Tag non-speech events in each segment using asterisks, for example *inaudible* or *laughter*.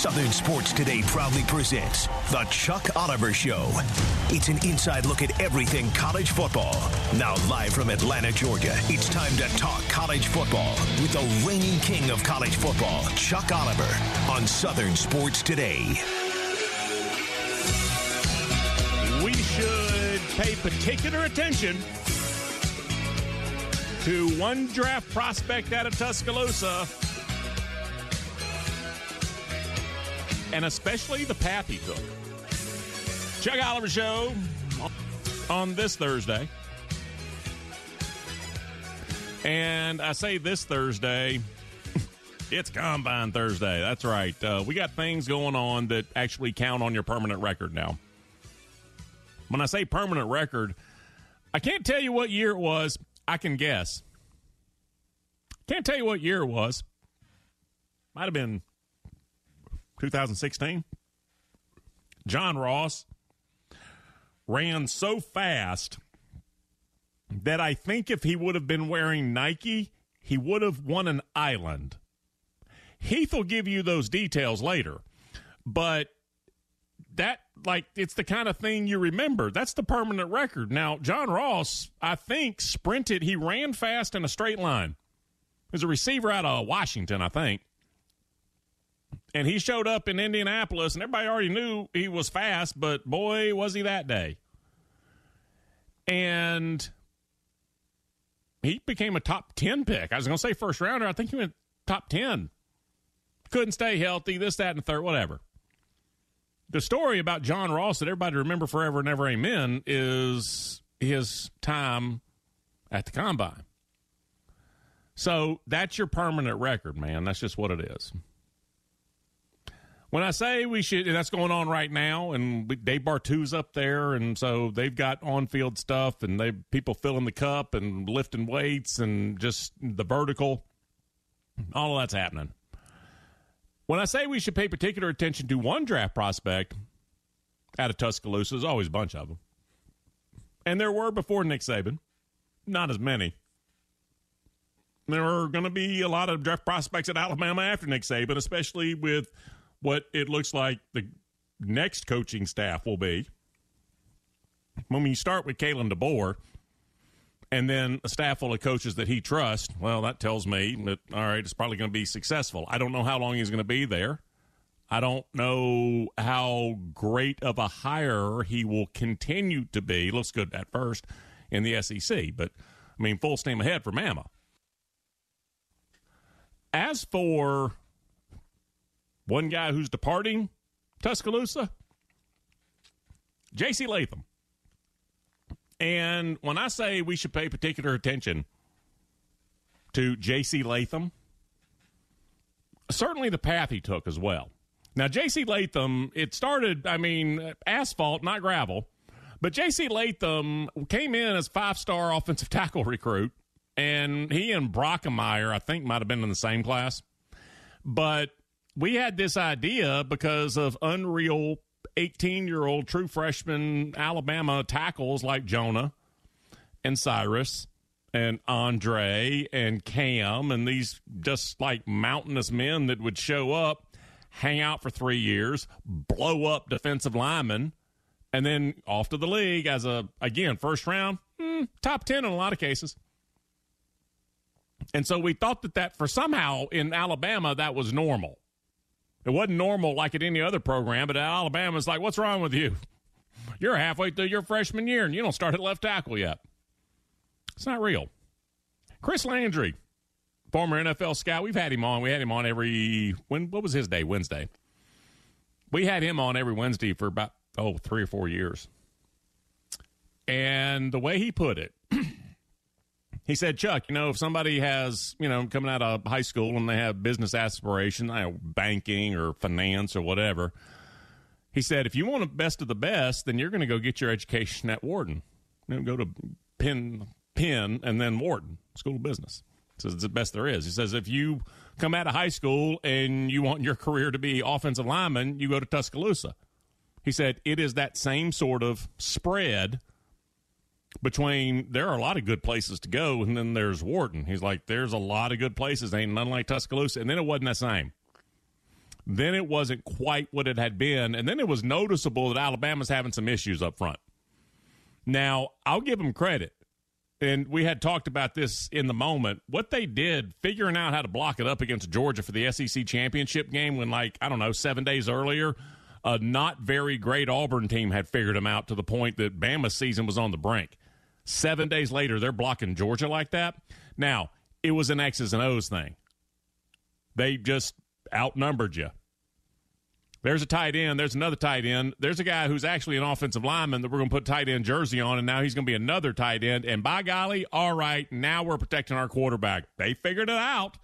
Southern Sports Today proudly presents The Chuck Oliver Show. It's an inside look at everything college football. Now, live from Atlanta, Georgia, it's time to talk college football with the reigning king of college football, Chuck Oliver, on Southern Sports Today. We should pay particular attention to one draft prospect out of Tuscaloosa and especially the path he took. Chuck Oliver Show on this Thursday. And I say this Thursday, *laughs* it's Combine Thursday. That's right. Uh, we got things going on that actually count on your permanent record now. When I say permanent record, I can't tell you what year it was. I can guess. Can't tell you what year it was. Might have been 2016. John Ross ran so fast that I think if he would have been wearing Nike, he would have won an island. Heath will give you those details later, but that like it's the kind of thing you remember. That's the permanent record. Now, John Ross, I think, sprinted. He ran fast in a straight line. He was a receiver out of Washington, I think. And he showed up in Indianapolis, and everybody already knew he was fast, but boy, was he that day. And he became a top 10 pick. I was going to say first rounder. I think he went top 10. Couldn't stay healthy, this, that, and third, whatever. The story about John Ross that everybody remember forever and ever, amen, is his time at the combine. So that's your permanent record, man. That's just what it is. When I say we should, that's going on right now, and Dave Bartoo's up there, and so they've got on-field stuff, and they people filling the cup and lifting weights, and just the vertical. All of that's happening. When I say we should pay particular attention to one draft prospect out of Tuscaloosa, there's always a bunch of them, and there were before Nick Saban, not as many. There are going to be a lot of draft prospects at Alabama after Nick Saban, especially with what it looks like the next coaching staff will be. When you start with Kalen DeBoer and then a staff full of coaches that he trusts, well, that tells me that, all right, it's probably going to be successful. I don't know how long he's going to be there. I don't know how great of a hire he will continue to be. Looks good at first in the SEC, but I mean, full steam ahead for Mama. As for one guy who's departing Tuscaloosa, J.C. Latham. And when I say we should pay particular attention to J.C. Latham, certainly the path he took as well. Now, J.C. Latham, it started, I mean, asphalt, not gravel. But J.C. Latham came in as five star *laughs* offensive tackle recruit, and he and Brockermeyer, I think, might have been in the same class. But we had this idea because of unreal 18 year old true freshman Alabama tackles like Jonah and Cyrus and Andre and Cam and these just like mountainous men that would show up, hang out for three years, blow up defensive linemen, and then off to the league as a, again, first round, hmm, top 10 in a lot of cases. And so we thought that that for somehow in Alabama that was normal. It wasn't normal like at any other program, but at Alabama, it's like, what's wrong with you? You're halfway through your freshman year and you don't start at left tackle yet. It's not real. Chris Landry, former NFL scout, we've had him on. We had him on every when what was his day? Wednesday. We had him on every Wednesday for about oh three or four years. And the way he put it, *clears throat* he said, Chuck, you know, if somebody has, you know, coming out of high school and they have business aspirations, you know, banking or finance or whatever, he said, if you want the best of the best, then you're going to go get your education at Wharton. You know, go to Penn, Penn, and then Wharton School of Business. He says it's the best there is. He says if you come out of high school and you want your career to be offensive lineman, you go to Tuscaloosa. He said it is that same sort of spread between there are a lot of good places to go, and then there's Wharton. He's like, there's a lot of good places, ain't none like Tuscaloosa. And then it wasn't the same. Then it wasn't quite what it had been, and then it was noticeable that Alabama's having some issues up front. Now, I'll give them credit. And we had talked about this in the moment. What they did, figuring out how to block it up against Georgia for the SEC championship game, when, like, I don't know, seven days earlier, a not very great Auburn team had figured them out to the point that Bama's season was on the brink. Seven days later, they're blocking Georgia like that. Now, it was an X's and O's thing. They just outnumbered you. There's a tight end. There's another tight end. There's a guy who's actually an offensive lineman that we're going to put tight end jersey on, and now he's going to be another tight end. And by golly, all right, now we're protecting our quarterback. They figured it out.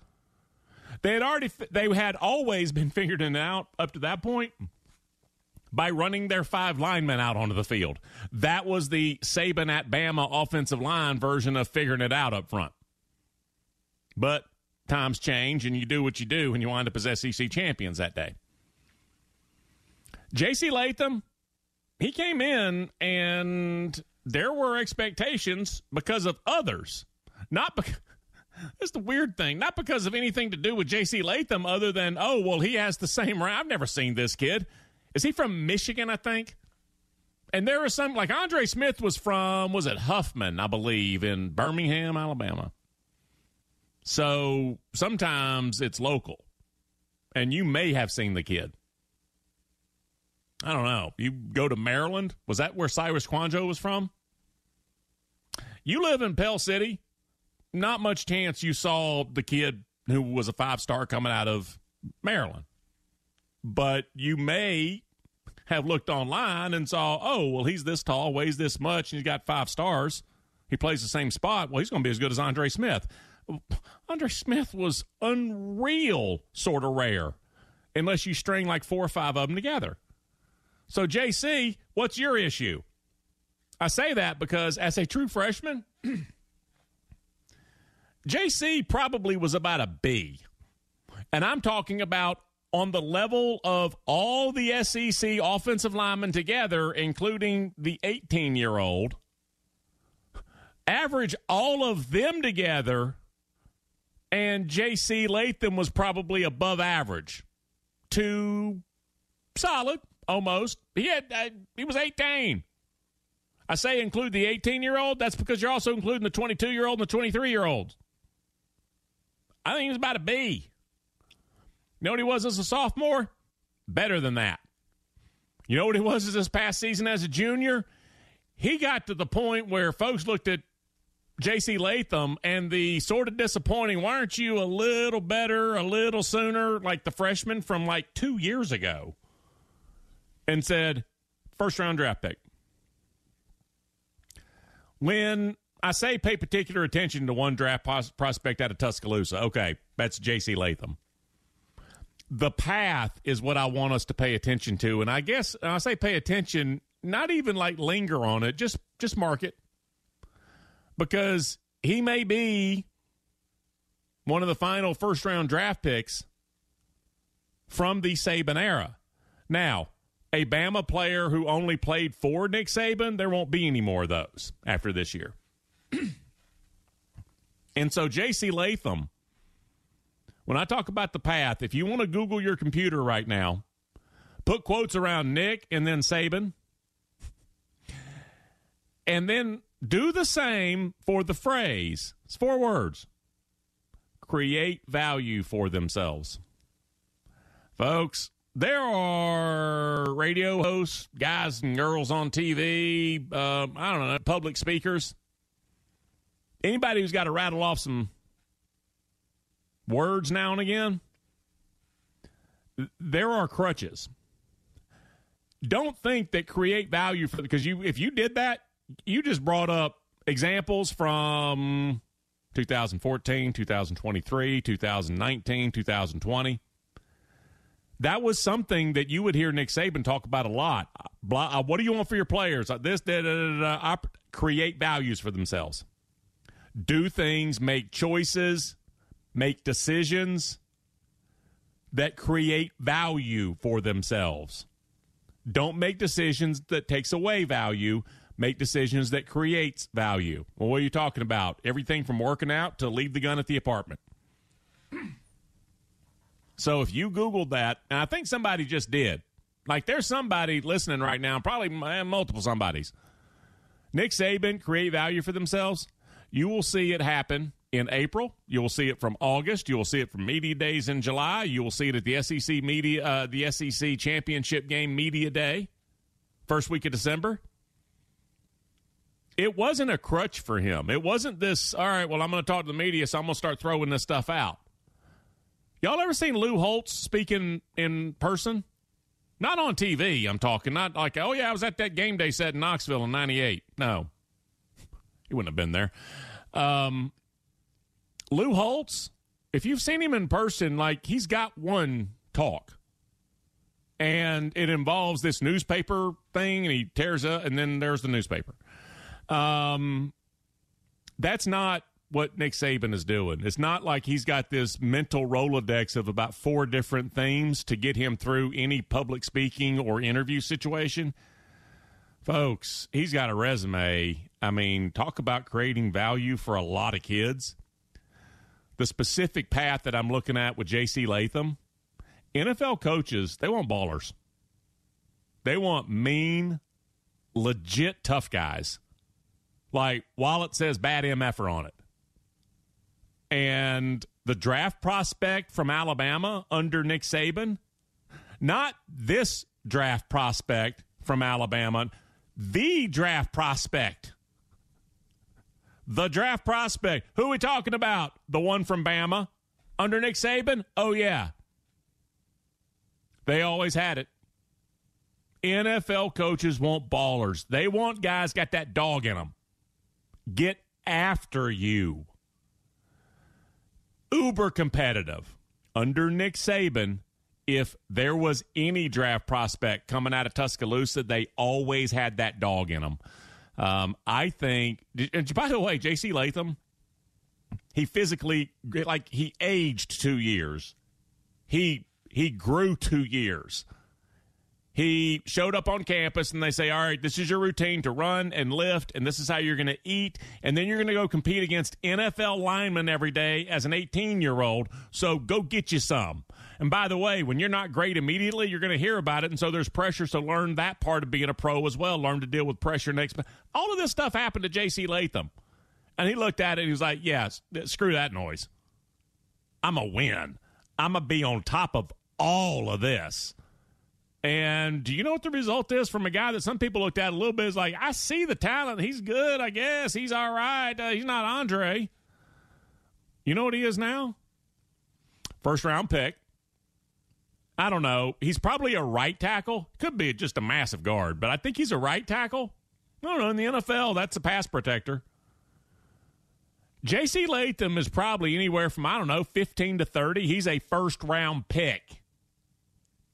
They had already, they had always been *laughs* figuring it out up to that point by running their five linemen out onto the field. That was the Saban at Bama offensive line version of figuring it out up front. But times change, and you do what you do, and you wind up as SEC champions that day. J.C. Latham, he came in, and there were expectations because of others, not because. *laughs* That's the weird thing. Not because of anything to do with J.C. Latham, other than, oh, well, he has the same. I've never seen this kid. Is he from Michigan, I think? And there are some, like Andre Smith was from, was it Huffman, I believe, in Birmingham, Alabama. So sometimes it's local. And you may have seen the kid. I don't know. You go to Maryland? Was that where Cyrus Kouandjio was from? You live in Pell City. Not much chance you saw the kid who was a five star coming out of Maryland. But you may have looked online and saw, oh, well, he's this tall, weighs this much, and he's got five stars. He plays the same spot. Well, he's going to be as good as Andre Smith. Andre Smith was unreal, sort of rare, unless you string like four or five of them together. So, JC, what's your issue? I say that because as a true freshman, *clears throat* JC probably was about a B. And I'm talking about on the level of all the SEC offensive linemen together, including the 18 year old, average all of them together, and J.C. Latham was probably above average to solid almost. He had uh, he was 18. I say include the 18 year old. That's because you're also including the 22 year old and the 23 year olds. I think he was about a B. You know what he was as a sophomore? Better than that. You know what he was as this past season as a junior? He got to the point where folks looked at J.C. Latham and the sort of disappointing, why aren't you a little better, a little sooner, like the freshman from like two years ago? And said, first round draft pick. When I say pay particular attention to one draft prospect out of Tuscaloosa, okay, that's J.C. Latham the path is what I want us to pay attention to. And I guess I say pay attention, not even like linger on it, just just mark it. Because he may be one of the final first round draft picks from the Saban era. Now, a Bama player who only played for Nick Saban, there won't be any more of those after this year. *clears throat* and so JC Latham when I talk about the path, if you want to Google your computer right now, put quotes around Nick and then Saban, and then do the same for the phrase. It's four words create value for themselves. Folks, there are radio hosts, guys and girls on TV, uh, I don't know, public speakers. Anybody who's got to rattle off some words now and again, there are crutches. Don't think that create value for because you if you did that, you just brought up examples from 2014, 2023, 2019, 2020. That was something that you would hear Nick Saban talk about a lot. Blah, uh, what do you want for your players? Uh, this, da, da, da, da, create values for themselves. Do things, make choices, make decisions that create value for themselves. Don't make decisions that takes away value. Make decisions that creates value. Well, what are you talking about? Everything from working out to leave the gun at the apartment. so if you Googled that, and I think somebody just did, like there's somebody listening right now, probably multiple somebodies. Nick Saban create value for themselves. You will see it happen in April. You will see it from August. You will see it from media days in July. You will see it at the SEC media, uh, the SEC championship game media day, first week of December. It wasn't a crutch for him. It wasn't this. All right, well, I'm going to talk to the media, so I'm going to start throwing this stuff out. Y'all ever seen Lou Holtz speaking in person? Not on TV, I'm talking. Not like, oh, yeah, I was at that game day set in Knoxville in 98. No, *laughs* he wouldn't have been there. Um, Lou Holtz, if you've seen him in person, like he's got one talk. And it involves this newspaper thing, and he tears up, and then there's the newspaper. Um, that's not what Nick Saban is doing. It's not like he's got this mental Rolodex of about four different themes to get him through any public speaking or interview situation. Folks, he's got a resume. I mean, talk about creating value for a lot of kids the specific path that I'm looking at with J.C. Latham, NFL coaches, they want ballers. They want mean, legit tough guys. Like Wallet says bad MFer on it. And the draft prospect from Alabama under Nick Saban, not this draft prospect from Alabama, the draft prospect the draft prospect. Who we talking about? The one from Bama under Nick Saban? Oh, yeah. They always had it. NFL coaches want ballers. They want guys got that dog in them. Get after you. Uber competitive. Under Nick Saban, if there was any draft prospect coming out of Tuscaloosa, they always had that dog in them. Um, I think, and by the way, J.C. Latham, he physically, like, he aged two years. He he grew two years. He showed up on campus and they say, All right, this is your routine to run and lift, and this is how you're going to eat. And then you're going to go compete against NFL linemen every day as an 18 year old. So go get you some. And by the way, when you're not great immediately, you're going to hear about it. And so there's pressure. So learn that part of being a pro as well. Learn to deal with pressure next. All of this stuff happened to J.C. Latham. And he looked at it and he was like, yes, screw that noise. I'm a win. I'm going to be on top of all of this. And do you know what the result is from a guy that some people looked at a little bit is like, I see the talent. He's good, I guess. He's all right. Uh, he's not Andre. You know what he is now? First round pick. I don't know. He's probably a right tackle. Could be just a massive guard, but I think he's a right tackle. I don't know. In the NFL, that's a pass protector. J.C. Latham is probably anywhere from, I don't know, 15 to 30. He's a first round pick.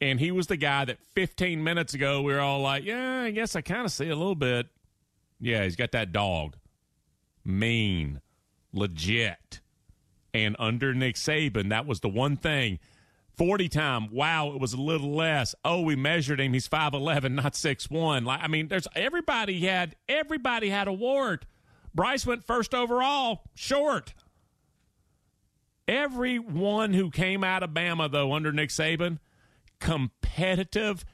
And he was the guy that 15 minutes ago we were all like, yeah, I guess I kind of see a little bit. Yeah, he's got that dog. Mean, legit. And under Nick Saban, that was the one thing 40 time. Wow, it was a little less. Oh, we measured him. He's 5'11, not 6'1. Like I mean, there's everybody had everybody had a wart. Bryce went first overall, short. Everyone who came out of Bama though under Nick Saban, competitive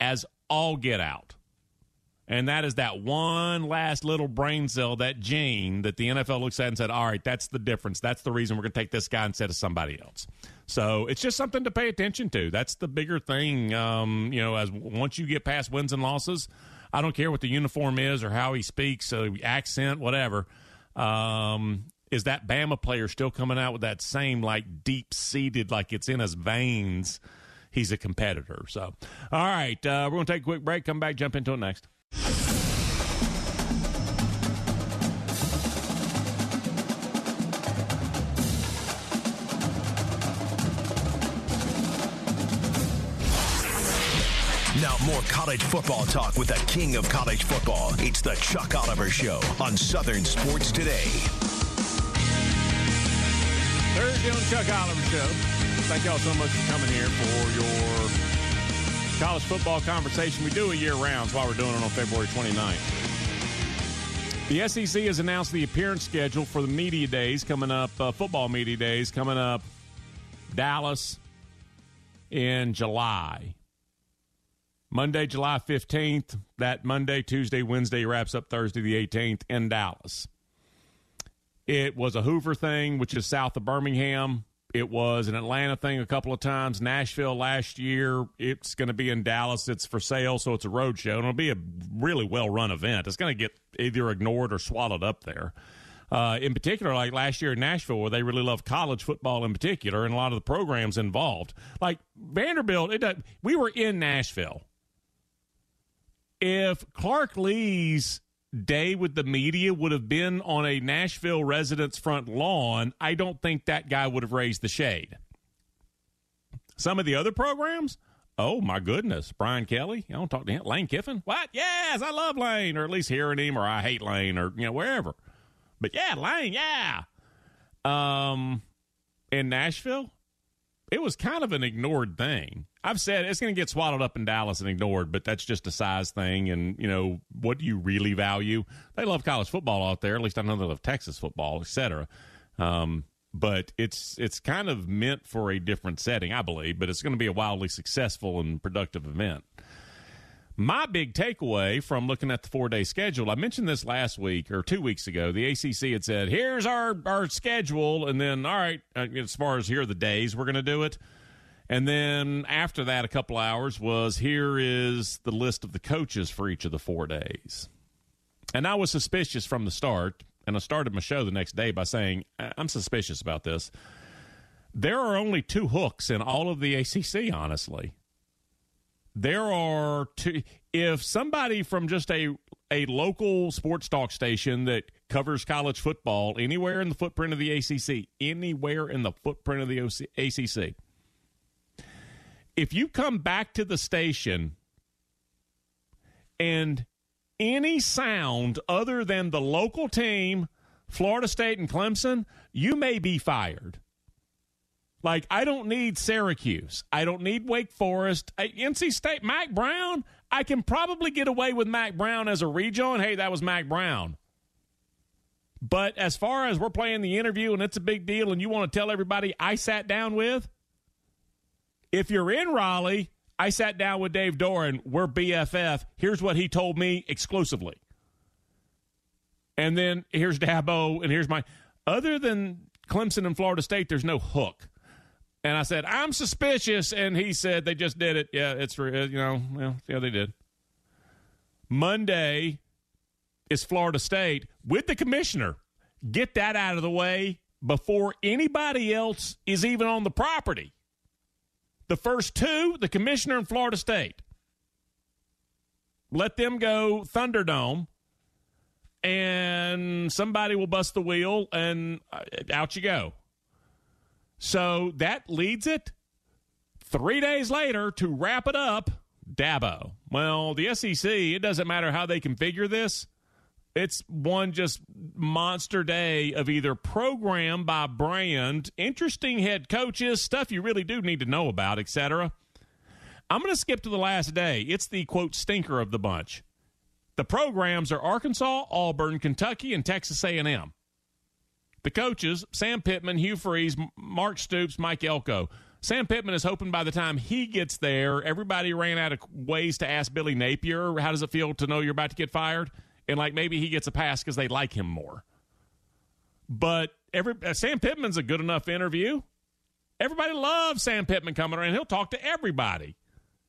as all get out. And that is that one last little brain cell, that gene that the NFL looks at and said, all right, that's the difference. That's the reason we're going to take this guy instead of somebody else. So it's just something to pay attention to. That's the bigger thing. Um, you know, as once you get past wins and losses, I don't care what the uniform is or how he speaks, uh, accent, whatever. Um, is that Bama player still coming out with that same like deep seated, like it's in his veins? He's a competitor. So, all right, uh, we're going to take a quick break. Come back, jump into it next. More college football talk with the king of college football. It's the Chuck Oliver Show on Southern Sports Today. Thursday on Chuck Oliver Show. Thank y'all so much for coming here for your college football conversation. We do a year round. Why we're doing it on February 29th. The SEC has announced the appearance schedule for the media days coming up, uh, football media days coming up, Dallas in July. Monday, July 15th. That Monday, Tuesday, Wednesday wraps up Thursday, the 18th in Dallas. It was a Hoover thing, which is south of Birmingham. It was an Atlanta thing a couple of times. Nashville last year. It's going to be in Dallas. It's for sale, so it's a road show. And it'll be a really well run event. It's going to get either ignored or swallowed up there. Uh, in particular, like last year in Nashville, where they really love college football in particular, and a lot of the programs involved. Like Vanderbilt, it, we were in Nashville if Clark Lea's day with the media would have been on a Nashville resident's front lawn, I don't think that guy would have raised the shade. Some of the other programs, oh my goodness, Brian Kelly, I don't talk to him. Lane Kiffin, what? Yes, I love Lane, or at least hearing him, or I hate Lane, or you know wherever. But yeah, Lane, yeah. Um, in Nashville, it was kind of an ignored thing. I've said it's going to get swallowed up in Dallas and ignored, but that's just a size thing. And, you know, what do you really value? They love college football out there. At least I know they love Texas football, etc. Um, but it's it's kind of meant for a different setting, I believe. But it's going to be a wildly successful and productive event. My big takeaway from looking at the four day schedule, I mentioned this last week or two weeks ago. The ACC had said, here's our, our schedule. And then, all right, uh, as far as here are the days we're going to do it. And then after that, a couple hours was here is the list of the coaches for each of the four days. And I was suspicious from the start. And I started my show the next day by saying, I'm suspicious about this. There are only two hooks in all of the ACC, honestly there are two if somebody from just a a local sports talk station that covers college football anywhere in the footprint of the ACC, anywhere in the footprint of the OC, ACC. If you come back to the station and any sound other than the local team, Florida State and Clemson, you may be fired. Like, I don't need Syracuse. I don't need Wake Forest. I, NC State, Mack Brown, I can probably get away with Mack Brown as a rejoin. Hey, that was Mack Brown. But as far as we're playing the interview and it's a big deal and you want to tell everybody I sat down with, if you're in Raleigh, I sat down with Dave Doeren. We're BFF. Here's what he told me exclusively. And then here's Dabo, and here's my. Other than Clemson and Florida State, there's no hook. And I said, I'm suspicious. And he said, they just did it. Yeah, it's, you know, well, yeah, they did. Monday is Florida State with the commissioner. Get that out of the way before anybody else is even on the property. The first two, the commissioner and Florida State. Let them go Thunderdome, and somebody will bust the wheel, and uh, out you go. So that leads it three days later to wrap it up. Dabo. Well, the SEC, it doesn't matter how they configure this. It's one just monster day of either program by brand, interesting head coaches, stuff you really do need to know about, etc. I'm going to skip to the last day. It's the quote stinker of the bunch. The programs are Arkansas, Auburn, Kentucky, and Texas A&M. The coaches, Sam Pittman, Hugh Freeze, Mark Stoops, Mike Elko. Sam Pittman is hoping by the time he gets there, everybody ran out of ways to ask Billy Napier, how does it feel to know you're about to get fired? And like maybe he gets a pass because they like him more. But every uh, Sam Pittman's a good enough interview. Everybody loves Sam Pittman coming around. He'll talk to everybody.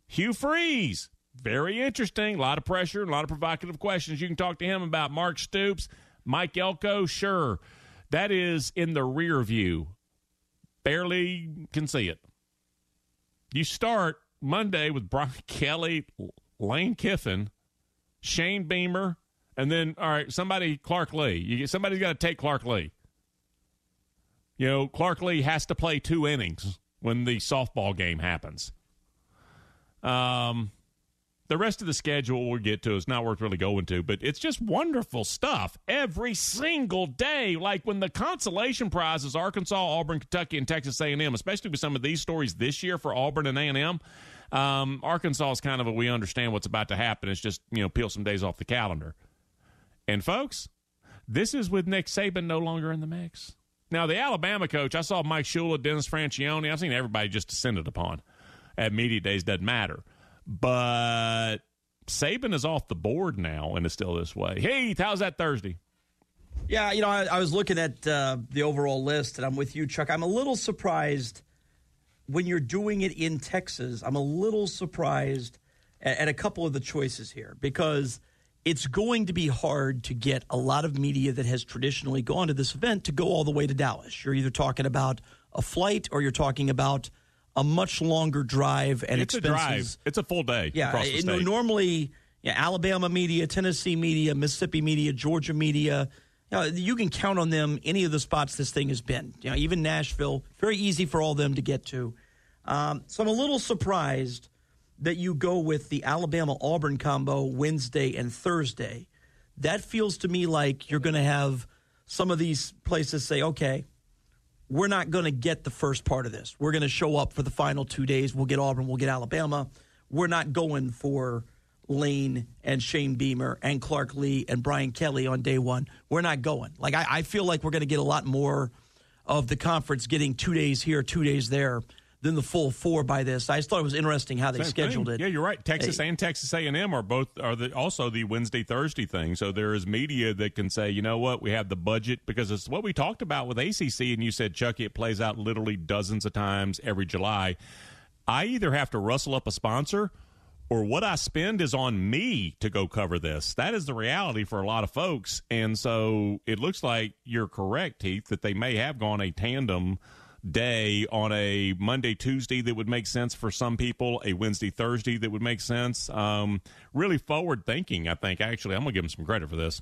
Hugh Freeze, very interesting. A lot of pressure, a lot of provocative questions. You can talk to him about Mark Stoops, Mike Elko, sure. That is in the rear view. Barely can see it. You start Monday with Brian *laughs* Kelly, Lane Kiffin, Shane Beamer, and then all right, somebody Clark Lea. You somebody's got to take Clark Lea. You know, Clark Lea has to play two innings when the softball game happens. Um, the rest of the schedule we'll get to is not worth really going to, but it's just wonderful stuff every single day. Like when the consolation prizes Arkansas, Auburn, Kentucky, and Texas A&M, especially with some of these stories this year for Auburn and A&M. Um, Arkansas is kind of a we understand what's about to happen. It's just you know peel some days off the calendar. And folks, this is with Nick Saban no longer in the mix. Now the Alabama coach, I saw Mike Shula, Dennis Franchione. I've seen everybody just descended upon at media days. Doesn't matter. But Saban is off the board now, and it's still this way. Hey, how's that Thursday? Yeah, you know, I, I was looking at uh, the overall list, and I'm with you, Chuck. I'm a little surprised when you're doing it in Texas. I'm a little surprised at, at a couple of the choices here because it's going to be hard to get a lot of media that has traditionally gone to this event to go all the way to Dallas. You're either talking about a flight or you're talking about a much longer drive and it's expenses. a drive. It's a full day. Yeah, across the it- state. normally, yeah, Alabama media, Tennessee media, Mississippi media, Georgia media. You, know, you can count on them. Any of the spots this thing has been. You know, even Nashville, very easy for all them to get to. Um, so I'm a little surprised that you go with the Alabama Auburn combo Wednesday and Thursday. That feels to me like you're going to have some of these places say, okay, we're not going to get the first part of this. We're going to show up for the final two days. We'll get Auburn, we'll get Alabama. We're not going for Lane and Shane Beamer and Clark Lea and Brian Kelly on day one. We're not going. Like, I, I feel like we're going to get a lot more of the conference getting two days here, two days there than the full four by this. I just thought it was interesting how they Same scheduled thing. it. Yeah, you're right. Texas Hey. and Texas A&M are both are the, also the Wednesday Thursday thing. So there is media that can say, you know what, we have the budget because it's what we talked about with ACC, and you said Chucky, it plays out literally dozens of times every July. I either have to rustle up a sponsor. Or what I spend is on me to go cover this. That is the reality for a lot of folks. And so it looks like you're correct, Heath, that they may have gone a tandem day on a Monday, Tuesday that would make sense for some people, a Wednesday, Thursday that would make sense. Um, really forward thinking, I think. Actually, I'm going to give them some credit for this.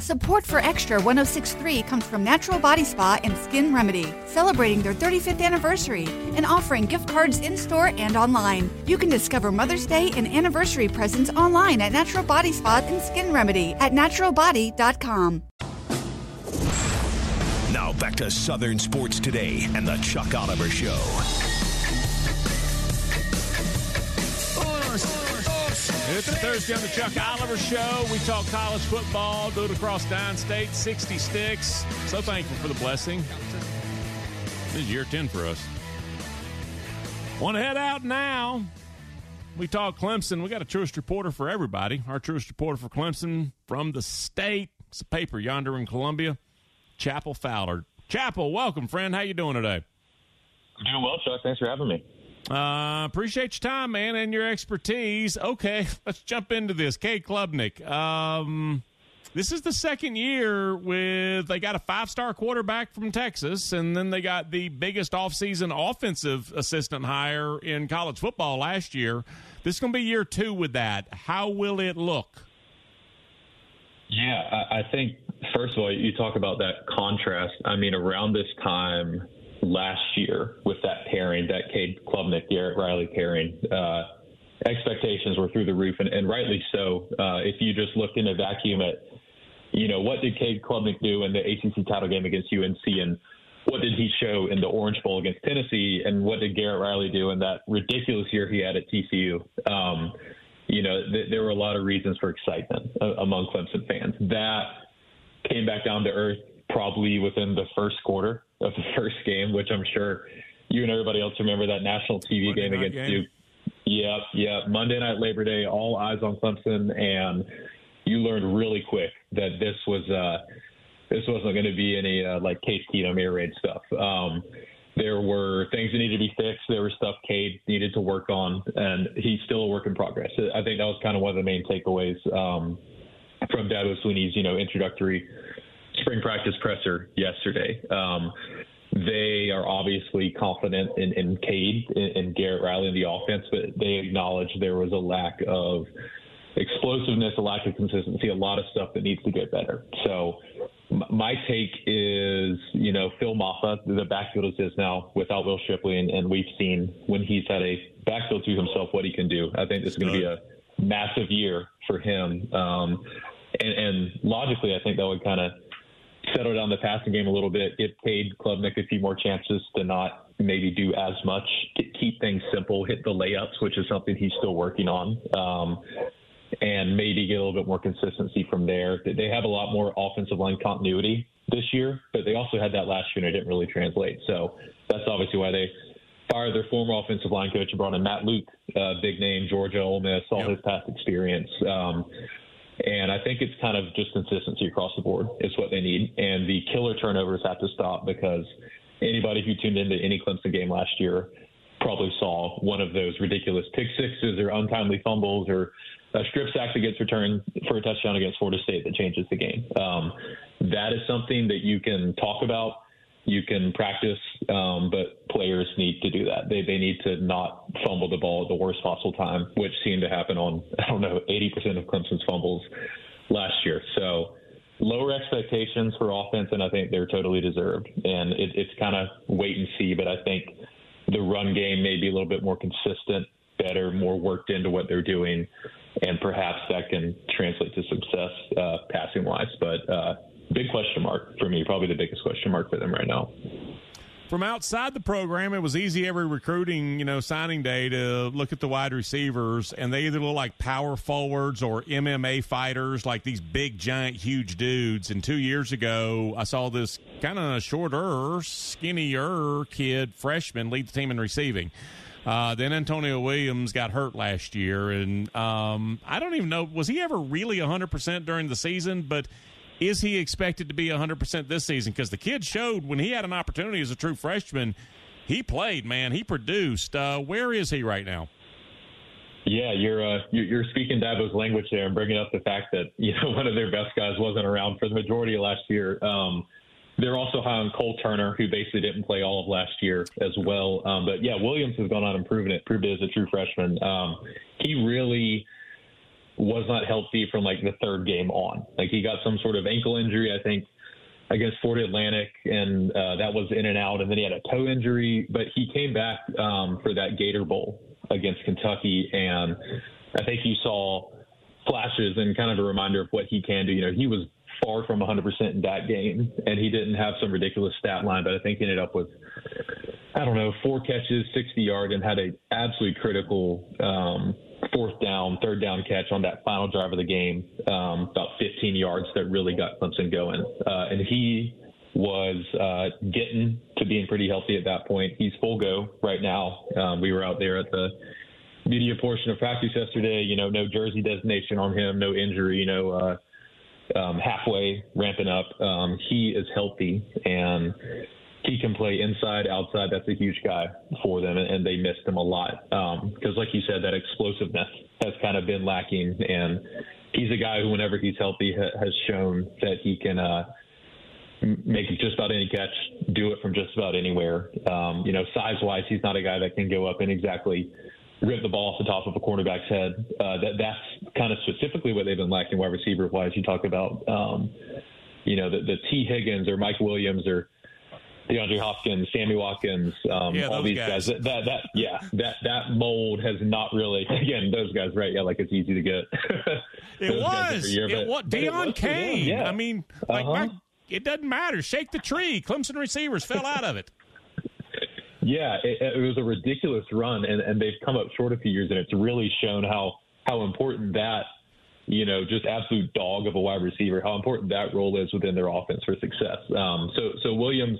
Support for Extra 1063 comes from Natural Body Spa and Skin Remedy, celebrating their 35th anniversary and offering gift cards in store and online. You can discover Mother's Day and anniversary presents online at Natural Body Spa and Skin Remedy at naturalbody.com. Now back to Southern Sports Today and the Chuck Oliver Show. It's a Thursday on the Chuck Oliver Show. We talk college football, do it across nine states, 60 sticks. So thankful for the blessing. This is year 10 for us. Want to head out now. We talk Clemson. We got a truest reporter for everybody. Our truest reporter for Clemson from the state. It's a paper yonder in Columbia. Chapel Fowler. Chapel, welcome, friend. How you doing today? I'm doing well, Chuck. Thanks for having me. Uh, appreciate your time, man, and your expertise. Okay, *laughs* let's jump into this. Cade Klubnik. Um, this is the second year with they got a five star quarterback from Texas, and then they got the biggest offseason offensive assistant hire in college football last year. This is going to be year two with that. How will it look? Yeah, I, I think first of all, you talk about that contrast. I mean, around this time last year with that pairing, that Cade Klubnik, Garrett Riley pairing, uh, expectations were through the roof, and, and rightly so. Uh, if you just looked in a vacuum at, you know, what did Cade Klubnik do in the ACC title game against UNC, and what did he show in the Orange Bowl against Tennessee, and what did Garrett Riley do in that ridiculous year he had at TCU? Um, you know, th- there were a lot of reasons for excitement uh, among Clemson fans. That came back down to earth probably within the first quarter of the *laughs* first game, which I'm sure you and everybody else remember that national TV Monday game against game. Duke. Yep, yep. Monday night Labor Day, all eyes on Clemson, and you learned really quick that this was uh, this wasn't going to be any uh, like Case Keenum air raid stuff. Um, there were things that needed to be fixed. There was stuff Cade needed to work on, and he's still a work in progress. I think that was kind of one of the main takeaways um, from Dabo Swinney's you know introductory spring practice presser yesterday. Um, they are obviously confident in, in Cade and Garrett Riley in the offense, but they acknowledge there was a lack of explosiveness, a lack of consistency, a lot of stuff that needs to get better. So my take is, you know, Phil Mafah, the backfield is his now without Will Shipley, and, and, we've seen when he's had a backfield to himself what he can do. I think this is going to be a massive year for him. Um, and, and logically, I think that would kind of settle down the passing game a little bit, give Cade Klubnik a few more chances to not maybe do as much, keep things simple, hit the layups, which is something he's still working on. Um, and maybe get a little bit more consistency from there. They have a lot more offensive line continuity this year, but they also had that last year and it didn't really translate. So that's obviously why they fired their former offensive line coach and brought in Matt Luke, uh, big name, Georgia, Ole Miss, all yep. his past experience. Um, and I think it's kind of just consistency across the board is what they need. And the killer turnovers have to stop because anybody who tuned into any Clemson game last year probably saw one of those ridiculous pick sixes or untimely fumbles or a strip sack that gets returned for a touchdown against Florida State that changes the game. Um, that is something that you can talk about, you can practice, um, but players need to do that. They they need to not fumble the ball at the worst possible time, which seemed to happen on *laughs* I don't know 80% of Clemson's fumbles last year. So lower expectations for offense, and I think they're totally deserved. And it, it's kind of wait and see, but I think the run game may be a little bit more consistent, better, more worked into what they're doing and perhaps that can translate to success uh, passing wise. But uh, big question mark for me, probably the biggest question mark for them right now. From outside the program, it was easy every recruiting, you know, signing day to look at the wide receivers, and they either look like power forwards or MMA fighters, like these big, giant, huge dudes. And two years ago, I saw this kind of shorter, skinnier kid, freshman, lead the team in receiving. Uh, then Antonio Williams got hurt last year, and um, I don't even know was he ever really 100% during the season, but is he expected to be 100% this season? Because the kid showed when he had an opportunity as a true freshman, he played, man. He produced. Uh, where is he right now? Yeah, you're uh, you're speaking Dabo's language there and bringing up the fact that *laughs* you know one of their best guys wasn't around for the majority of last year. Um, they're also high on Cole Turner, who basically didn't play all of last year as well. Um, but yeah, Williams has gone on and proven it, proved it as a true freshman. Um, he really was not healthy from like the third game on. Like he got some sort of ankle injury, I think, against Florida Atlantic, and uh, that was in and out. And then he had a toe injury, but he came back um, for that Gator Bowl against Kentucky, and I think you saw flashes and kind of a reminder of what he can do. You know, he was far from 100% in that game, and he didn't have some ridiculous stat line, but I think he ended up with, I don't know, four catches, 60 yards, and had a absolutely critical um, fourth down, third down catch on that final drive of the game, um, about 15 yards that really got Clemson going. Uh, and he was uh, getting to being pretty healthy at that point. He's full go right now. Um, we were out there at the media portion of practice yesterday. You know, no jersey designation on him, no injury. You know, uh, um, halfway ramping up. Um, he is healthy and he can play inside, outside. That's a huge guy for them, and, they missed him a lot because, um, like you said, that explosiveness has kind of been lacking. And he's a guy who, whenever he's healthy, ha- has shown that he can uh, make just about any catch, do it from just about anywhere. Um, you know, size wise, he's not a guy that can go up and exactly rip the ball off the top of a cornerback's head. Uh, that that's kind of specifically what they've been lacking wide receiver wise. You talk about, um, you know, the, the Tee Higgins or Mike Williams or DeAndre Hopkins, Sammy Watkins, um, yeah, all these guys. guys. That, that, that, yeah, that, that mold has not really, *laughs* again, those guys, right? Yeah, like it's easy to get. *laughs* it was. Year, it was. Deon Cain. Yeah. I mean, like, uh-huh. it doesn't matter. Shake the tree. Clemson receivers fell out of it. *laughs* Yeah, it, it, was a ridiculous run, and, and they've come up short a few years, and it's really shown how how important that you know just absolute dog of a wide receiver, how important that role is within their offense for success. Um, so so Williams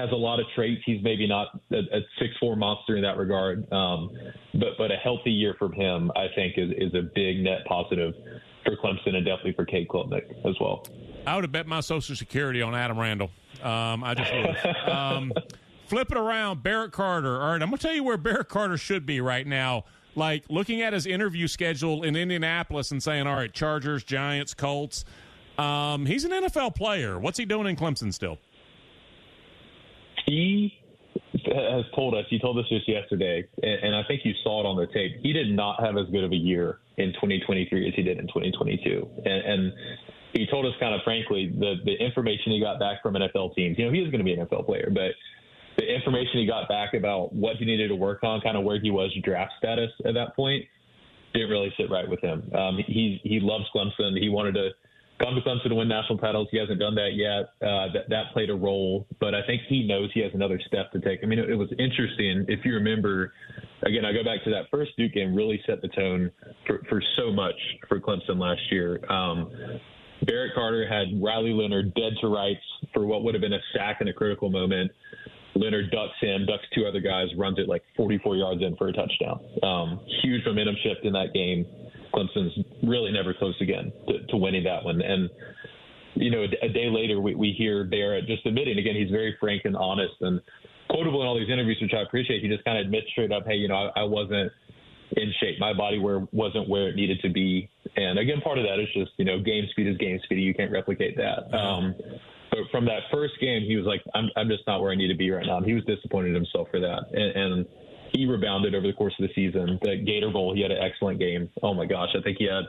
has a lot of traits. He's maybe not a, six four monster in that regard, um, but but a healthy year from him, I think, is is a big net positive for Clemson and definitely for Cade Klubnik as well. I would have bet my Social Security on Adam Randall. Um, I just *laughs* um, flip it around, Barrett Carter. All right, I'm going to tell you where Barrett Carter should be right now. Like looking at his interview schedule in Indianapolis and saying, "All right, Chargers, Giants, Colts." Um, he's an NFL player. What's he doing in Clemson still? He has told us. He told us just yesterday, and, and I think you saw it on the tape. He did not have as good of a year in 2023 as he did in 2022, and, and he told us kind of frankly the the information he got back from NFL teams. You know, he is going to be an NFL player, but the information he got back about what he needed to work on, kind of where he was draft status at that point, didn't really sit right with him. Um, he he loves Clemson. He wanted to come to Clemson to win national titles. He hasn't done that yet. Uh, that that played a role, but I think he knows he has another step to take. I mean, it, it was interesting if you remember. Again, I go back to that first Duke game. Really set the tone for, for so much for Clemson last year. Um, Barrett Carter had Riley Leonard dead to rights for what would have been a sack in a critical moment. Leonard ducks him, ducks two other guys, runs it like 44 yards in for a touchdown. Um, huge momentum shift in that game. Clemson's really never close again to, to winning that one. And, you know, a, a day later, we, we hear Barrett just admitting, again, he's very frank and honest and quotable in all these interviews, which I appreciate. He just kind of admits straight up, hey, you know, I, I wasn't in shape. My body where wasn't where it needed to be. And again, part of that is just, you know, game speed is game speed. You can't replicate that. Um, but from that first game, he was like, I'm, I'm just not where I need to be right now. And he was disappointed in himself for that. And, and he rebounded over the course of the season. The Gator Bowl, he had an excellent game. Oh my gosh, I think he had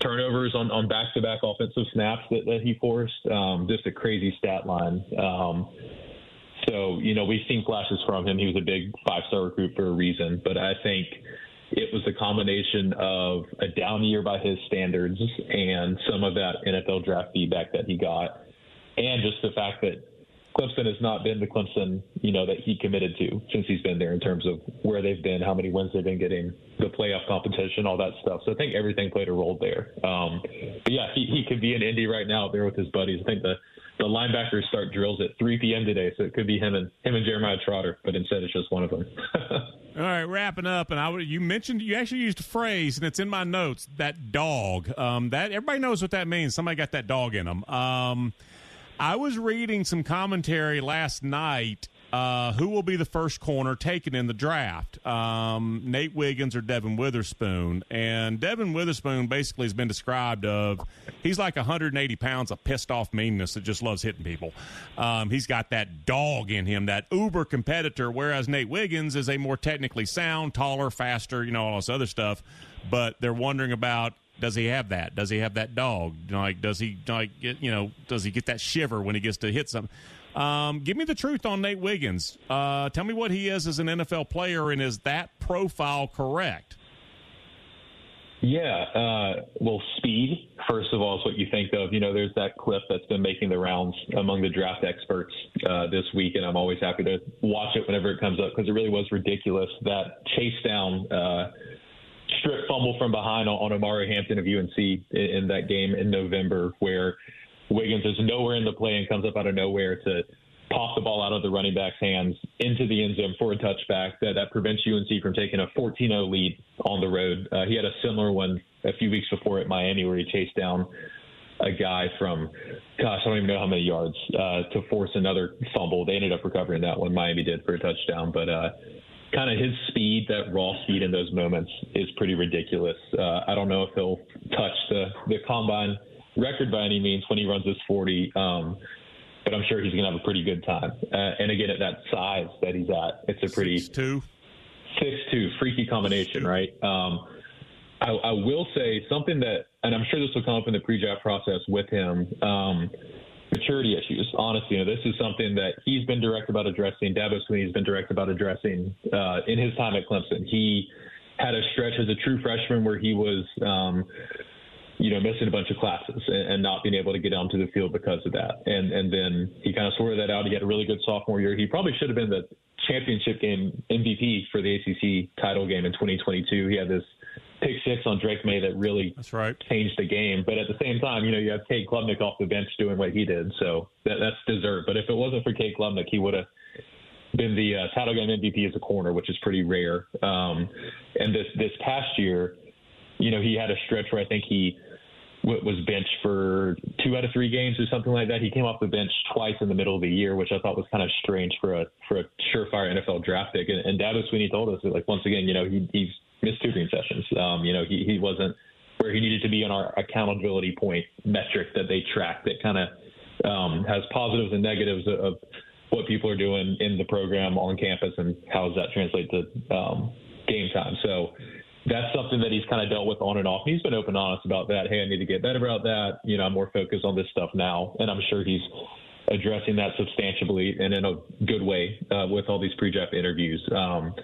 turnovers on, on back-to-back offensive snaps that, that he forced. Um, just a crazy stat line. Um, so, you know, we've seen flashes from him. He was a big five-star recruit for a reason. But I think it was a combination of a down year by his standards and some of that NFL draft feedback that he got and just the fact that Clemson has not been the Clemson, you know, that he committed to since he's been there in terms of where they've been, how many wins they've been getting, the playoff competition, all that stuff. So I think everything played a role there. Um, but yeah, he, he could be in Indy right now there with his buddies. I think the the linebackers start drills at 3 p.m. today, so it could be him and him and Jeremiah Trotter, but instead it's just one of them. *laughs* All right, wrapping up, and I you mentioned you actually used a phrase, and it's in my notes. That dog, um, that everybody knows what that means. Somebody got that dog in them. Um, I was reading some commentary last night. Uh, who will be the first corner taken in the draft? Um, Nate Wiggins or Devon Witherspoon? And Devon Witherspoon basically has been described of he's like 180 pounds of pissed off meanness that just loves hitting people. Um, he's got that dog in him, that uber competitor. Whereas Nate Wiggins is a more technically sound, taller, faster, you know, all this other stuff. But they're wondering about does he have that? Does he have that dog? Like, does he like you know? Does he get that shiver when he gets to hit something? Um, give me the truth on Nate Wiggins. Uh, tell me what he is as an NFL player, and is that profile correct? Yeah. Uh, well, speed, first of all, is what you think of. You know, there's that clip that's been making the rounds among the draft experts uh, this week, and I'm always happy to watch it whenever it comes up because it really was ridiculous. That chase down. Uh, fumble from behind on, on Omarion Hampton of UNC in, in that game in November, where Wiggins is nowhere in the play and comes up out of nowhere to pop the ball out of the running back's hands into the end zone for a touchback that, that prevents UNC from taking a 14-0 lead on the road. Uh, he had a similar one a few weeks before at Miami where he chased down a guy from, gosh, I don't even know how many yards uh, to force another fumble. They ended up recovering that one. Miami did for a touchdown, but uh, kind of his speed, that raw speed in those moments is pretty ridiculous. Uh, I don't know if he'll touch the, the combine record by any means when he runs his 40, um, but I'm sure he's going to have a pretty good time. Uh, and again, at that size that he's at, it's a pretty six two, six two, freaky combination, right? Um, I, I, will say something that, and I'm sure this will come up in the pre-draft process with him. Um, maturity issues. Honestly, you know, this is something that he's been direct about addressing. Dabo Swinney's been direct about addressing uh, in his time at Clemson. He had a stretch as a true freshman where he was, um, you know, missing a bunch of classes and, and, not being able to get onto the field because of that. And and then he kind of sorted that out. He had a really good sophomore year. He probably should have been the championship game MVP for the ACC title game in 2022. He had this pick six on Drake Maye that really that's right changed the game. But at the same time, you know, you have Cade Klubnik off the bench doing what he did, so that, that's deserved. But if it wasn't for Cade Klubnik, he would have been the uh, title game MVP as a corner, which is pretty rare. Um, and this this past year, you know, he had a stretch where I think he was benched for two out of three games or something like that. He came off the bench twice in the middle of the year, which I thought was kind of strange for a for a surefire NFL draft pick. And, and Dabo Swinney told us that, like once again, you know, he he's missed tutoring sessions. Um, you know, he he wasn't where he needed to be on our accountability point metric that they track that kind of um, has positives and negatives of, of what people are doing in the program on campus and how does that translate to um, game time. So that's something that he's kind of dealt with on and off. He's been open honest about that. Hey, I need to get better about that. You know, I'm more focused on this stuff now, and I'm sure he's addressing that substantially and in a good way uh, with all these pre-draft interviews. Um,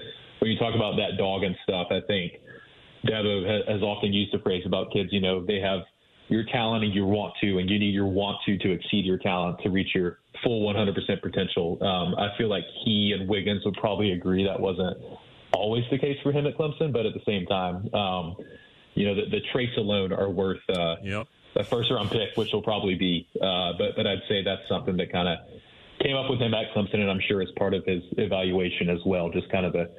when you talk about that dog and stuff, I think Dabo has often used the phrase about kids. You know, they have your talent and your want to, and you need your want to to exceed your talent to reach your full 100% potential. Um, I feel like he and Wiggins would probably agree that wasn't always the case for him at Clemson, but at the same time, um, you know, the, the traits alone are worth uh, yep. a first round pick, which will probably be. Uh, but but I'd say that's something that kind of came up with him at Clemson, and I'm sure as part of his evaluation as well. Just kind of the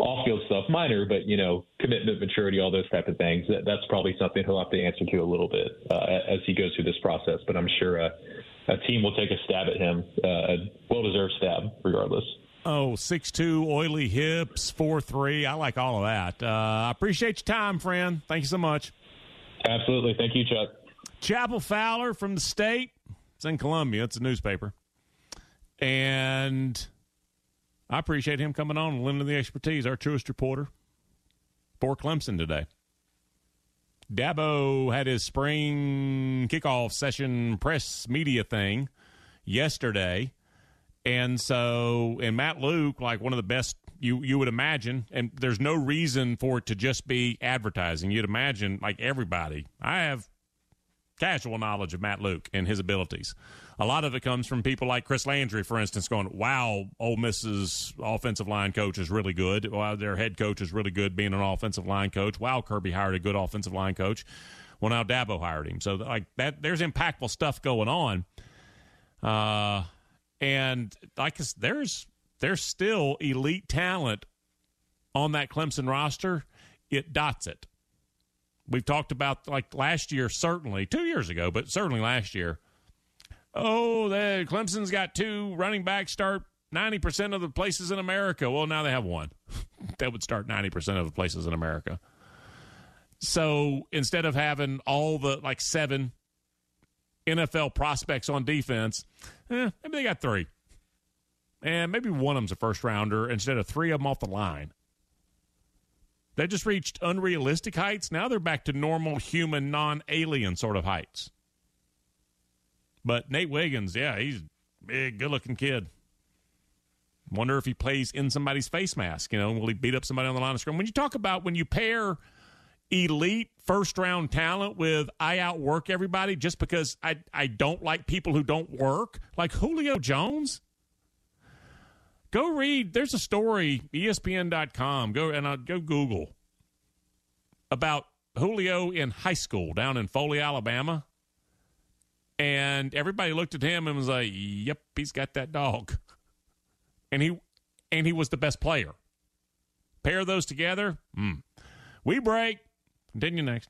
off field stuff, minor, but you know, commitment, maturity, all those type of things. That, that's probably something he'll have to answer to a little bit uh, as he goes through this process. But I'm sure uh, a team will take a stab at him, uh, a well deserved stab, regardless. Oh, six two, oily hips, four three. I like all of that. Uh, I appreciate your time, friend. Thank you so much. Absolutely. Thank you, Chuck. Chapel Fowler from the state. It's in Columbia. It's a newspaper. And I appreciate him coming on and lending the expertise. Our truest reporter for Clemson today. Dabo had his spring kickoff session press media thing yesterday and so, and Matt Luke, like one of the best you you would imagine, and there's no reason for it to just be advertising. You'd imagine like everybody. I have casual knowledge of Matt Luke and his abilities. A lot of it comes from people like Chris Landry, for instance, going, "Wow, Ole Miss's offensive line coach is really good. Wow, their head coach is really good, being an offensive line coach. Wow, Kirby hired a good offensive line coach. Well, now Dabo hired him. So like that, there's impactful stuff going on." Uh, and like there's there's still elite talent on that Clemson roster. It dots it. We've talked about like last year, certainly two years ago, but certainly last year. Oh, the Clemson's got two running backs start ninety percent of the places in America. Well, now they have one *laughs* that would start ninety percent of the places in America. So instead of having all the like seven NFL prospects on defense, eh, maybe they got three. And maybe one of them's a first rounder instead of three of them off the line. They just reached unrealistic heights. Now they're back to normal human, non alien sort of heights. But Nate Wiggins, yeah, he's a big, good looking kid. Wonder if he plays in somebody's face mask. You know, will he beat up somebody on the line of scrimmage? When you talk about when you pair elite first round talent with I outwork everybody just because I, I don't like people who don't work, like Julio Jones. Go read. There's a story, ESPN.com. Go and uh, go Google about Julio in high school down in Foley, Alabama. And everybody looked at him and was like, "Yep, he's got that dog." And he and he was the best player. Pair those together, mm. we break. Continue next.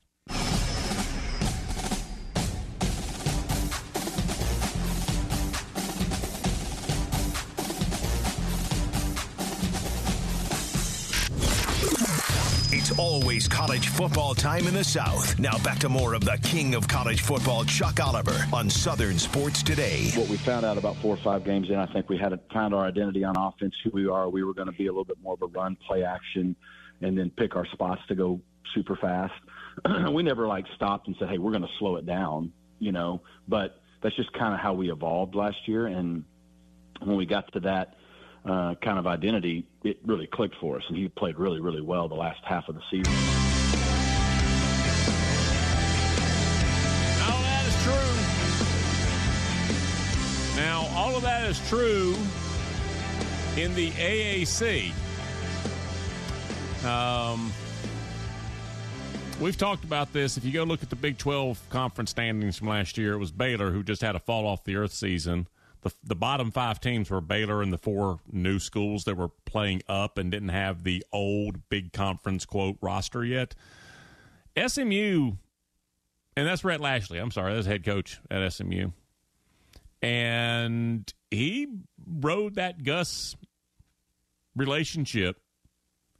Always college football time in the South. Now back to more of the king of college football, Chuck Oliver, on Southern Sports Today. What we found out about four or five games in, I think we had found our identity on offense, who we are. We were going to be a little bit more of a run, play action, and then pick our spots to go super fast. *clears throat* we never like stopped and said, "Hey, we're going to slow it down," you know. But that's just kind of how we evolved last year, and when we got to that uh, kind of identity, it really clicked for us, and he played really, really well the last half of the season. All that is true. Now, all of that is true in the AAC. Um, we've talked about this. If you go look at the Big 12 conference standings from last year, it was Baylor who just had a fall off the earth season. The, the bottom five teams were Baylor and the four new schools that were playing up and didn't have the old big conference quote roster yet. SMU and that's Rhett Lashlee. I'm sorry, that's head coach at SMU, and he rode that Gus relationship,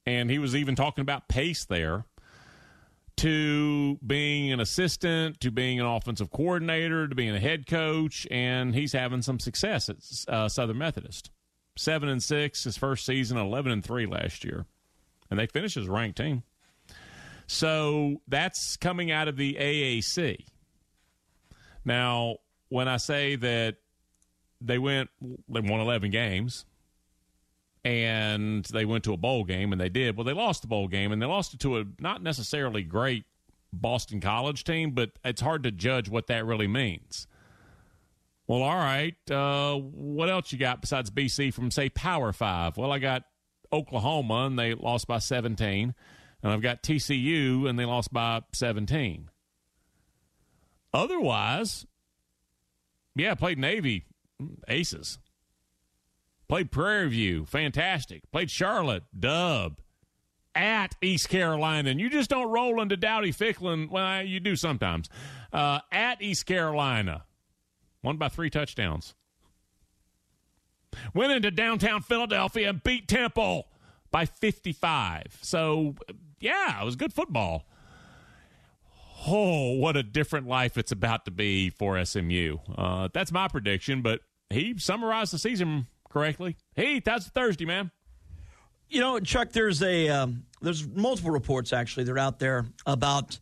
and he was even talking about pace there to being an assistant, to being an offensive coordinator, to being a head coach, and he's having some success at uh, Southern Methodist. Seven and six his first season, eleven and three last year, and they finished as a ranked team. So that's coming out of the AAC. Now, when I say that they went, they won eleven games, and they went to a bowl game, and they did. Well, they lost the bowl game, and they lost it to a not necessarily great Boston College team, but it's hard to judge what that really means. Well, all right. Uh, what else you got besides BC from, say, Power Five? Well, I got Oklahoma, and they lost by 17. And I've got TCU, and they lost by 17. Otherwise, yeah, played Navy, aces. Played Prairie View, fantastic. Played Charlotte, dub. At East Carolina, and you just don't roll into Dowdy Ficklen. Well, you do sometimes. Uh, at East Carolina, won by three touchdowns. Went into downtown Philadelphia and beat Temple by 55. So, yeah, it was good football. Oh, what a different life it's about to be for SMU. Uh, that's my prediction, but he summarized the season correctly. Heath, that's Thursday, man. You know, Chuck, there's a um, there's multiple reports actually that are out there about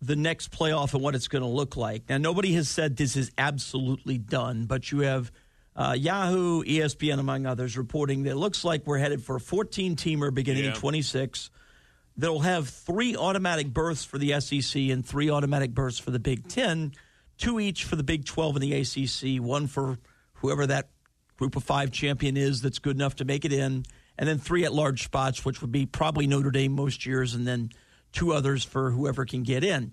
the next playoff and what it's going to look like. Now, nobody has said this is absolutely done, but you have uh, Yahoo, ESPN, among others, reporting that it looks like we're headed for a 14 teamer beginning Yeah. in 26 that'll have three automatic berths for the SEC and three automatic berths for the Big Ten, two each for the Big 12 and the ACC, one for whoever that group of five champion is that's good enough to make it in, and then three at large spots, which would be probably Notre Dame most years, and then two others for whoever can get in.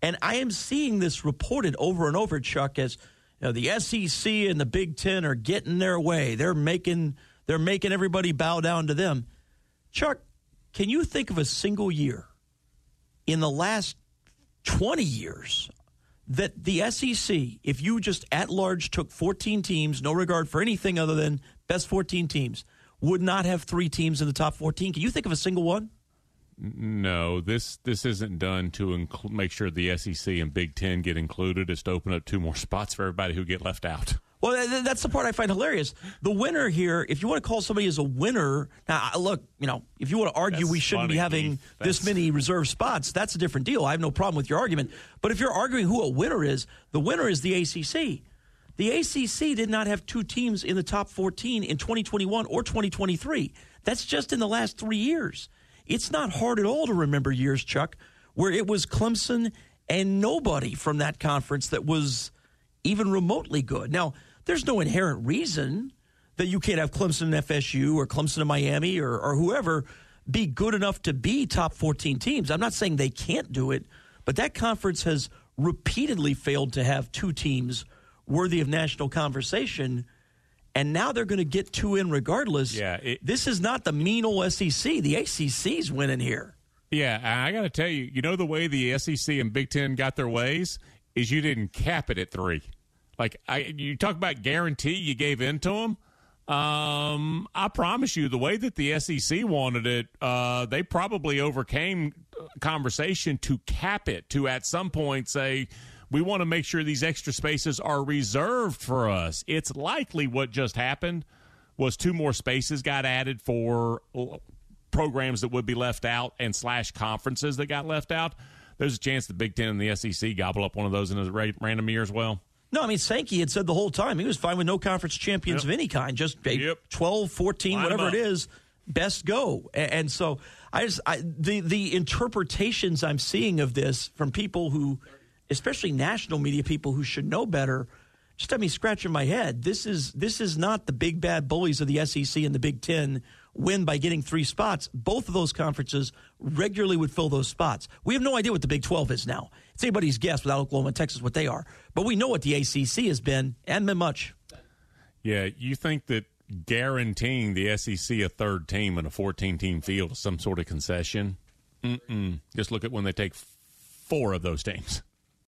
And I am seeing this reported over and over, Chuck, as you know, the SEC and the Big Ten are getting their way. They're making they're making everybody bow down to them. Chuck, can you think of a single year in the last 20 years that the SEC, if you just at large took 14 teams, no regard for anything other than best 14 teams, would not have three teams in the top 14? Can you think of a single one? No, this this isn't done to incl- make sure the SEC and Big Ten get included. It's to open up two more *laughs* spots for everybody who get left out. Well, that's the part I find hilarious. The winner here, if you want to call somebody as a winner, now look, you know, if you want to argue That's we shouldn't be having this many *laughs* reserve spots, that's a different deal. I have no problem with your argument. But if you're arguing who a winner is, the winner is the ACC. The ACC did not have two teams in the top 14 in 2021 or 2023. That's just in the last three years. It's not hard at all to remember years, Chuck, where it was Clemson and nobody from that conference that was even remotely good. Now, there's no inherent reason that you can't have Clemson and FSU or Clemson and Miami or, or whoever be good enough to be top 14 teams. I'm not saying they can't do it, but that conference has repeatedly failed to have two teams worthy of national conversation. And now they're going to get two in regardless. Yeah, it- this is not the mean old SEC. The ACC's winning here. Yeah, I got to tell you, you know the way the SEC and Big Ten got their ways is you didn't cap it at three. Like I, you talk about guarantee, you gave in to them. Um, I promise you, the way that the SEC wanted it, uh, they probably overcame conversation to cap it to at some point say we want to make sure these extra spaces are reserved for us. It's likely what just happened was two more spaces got added for programs that would be left out and slash conferences that got left out. There's a chance the Big Ten and the SEC gobble up one of those in a random year as well. No, I mean, Sankey had said the whole time he was fine with no conference champions Yep. of any kind, just Yep. 12, 14, Line whatever it is, best go. A- And so I just, I, the, the interpretations I'm seeing of this from people who, especially national media people who should know better, just have me scratching my head. This is, this is not the big bad bullies of the SEC and the Big Ten win by getting three spots. Both of those conferences regularly would fill those spots. We have no idea what the Big 12 is now. It's anybody's guess without Oklahoma and Texas what they are. But we know what the ACC has been and been much. Yeah, you think that guaranteeing the SEC a third team in a 14 team field is some sort of concession? Mm-mm. Just look at when they take four of those teams.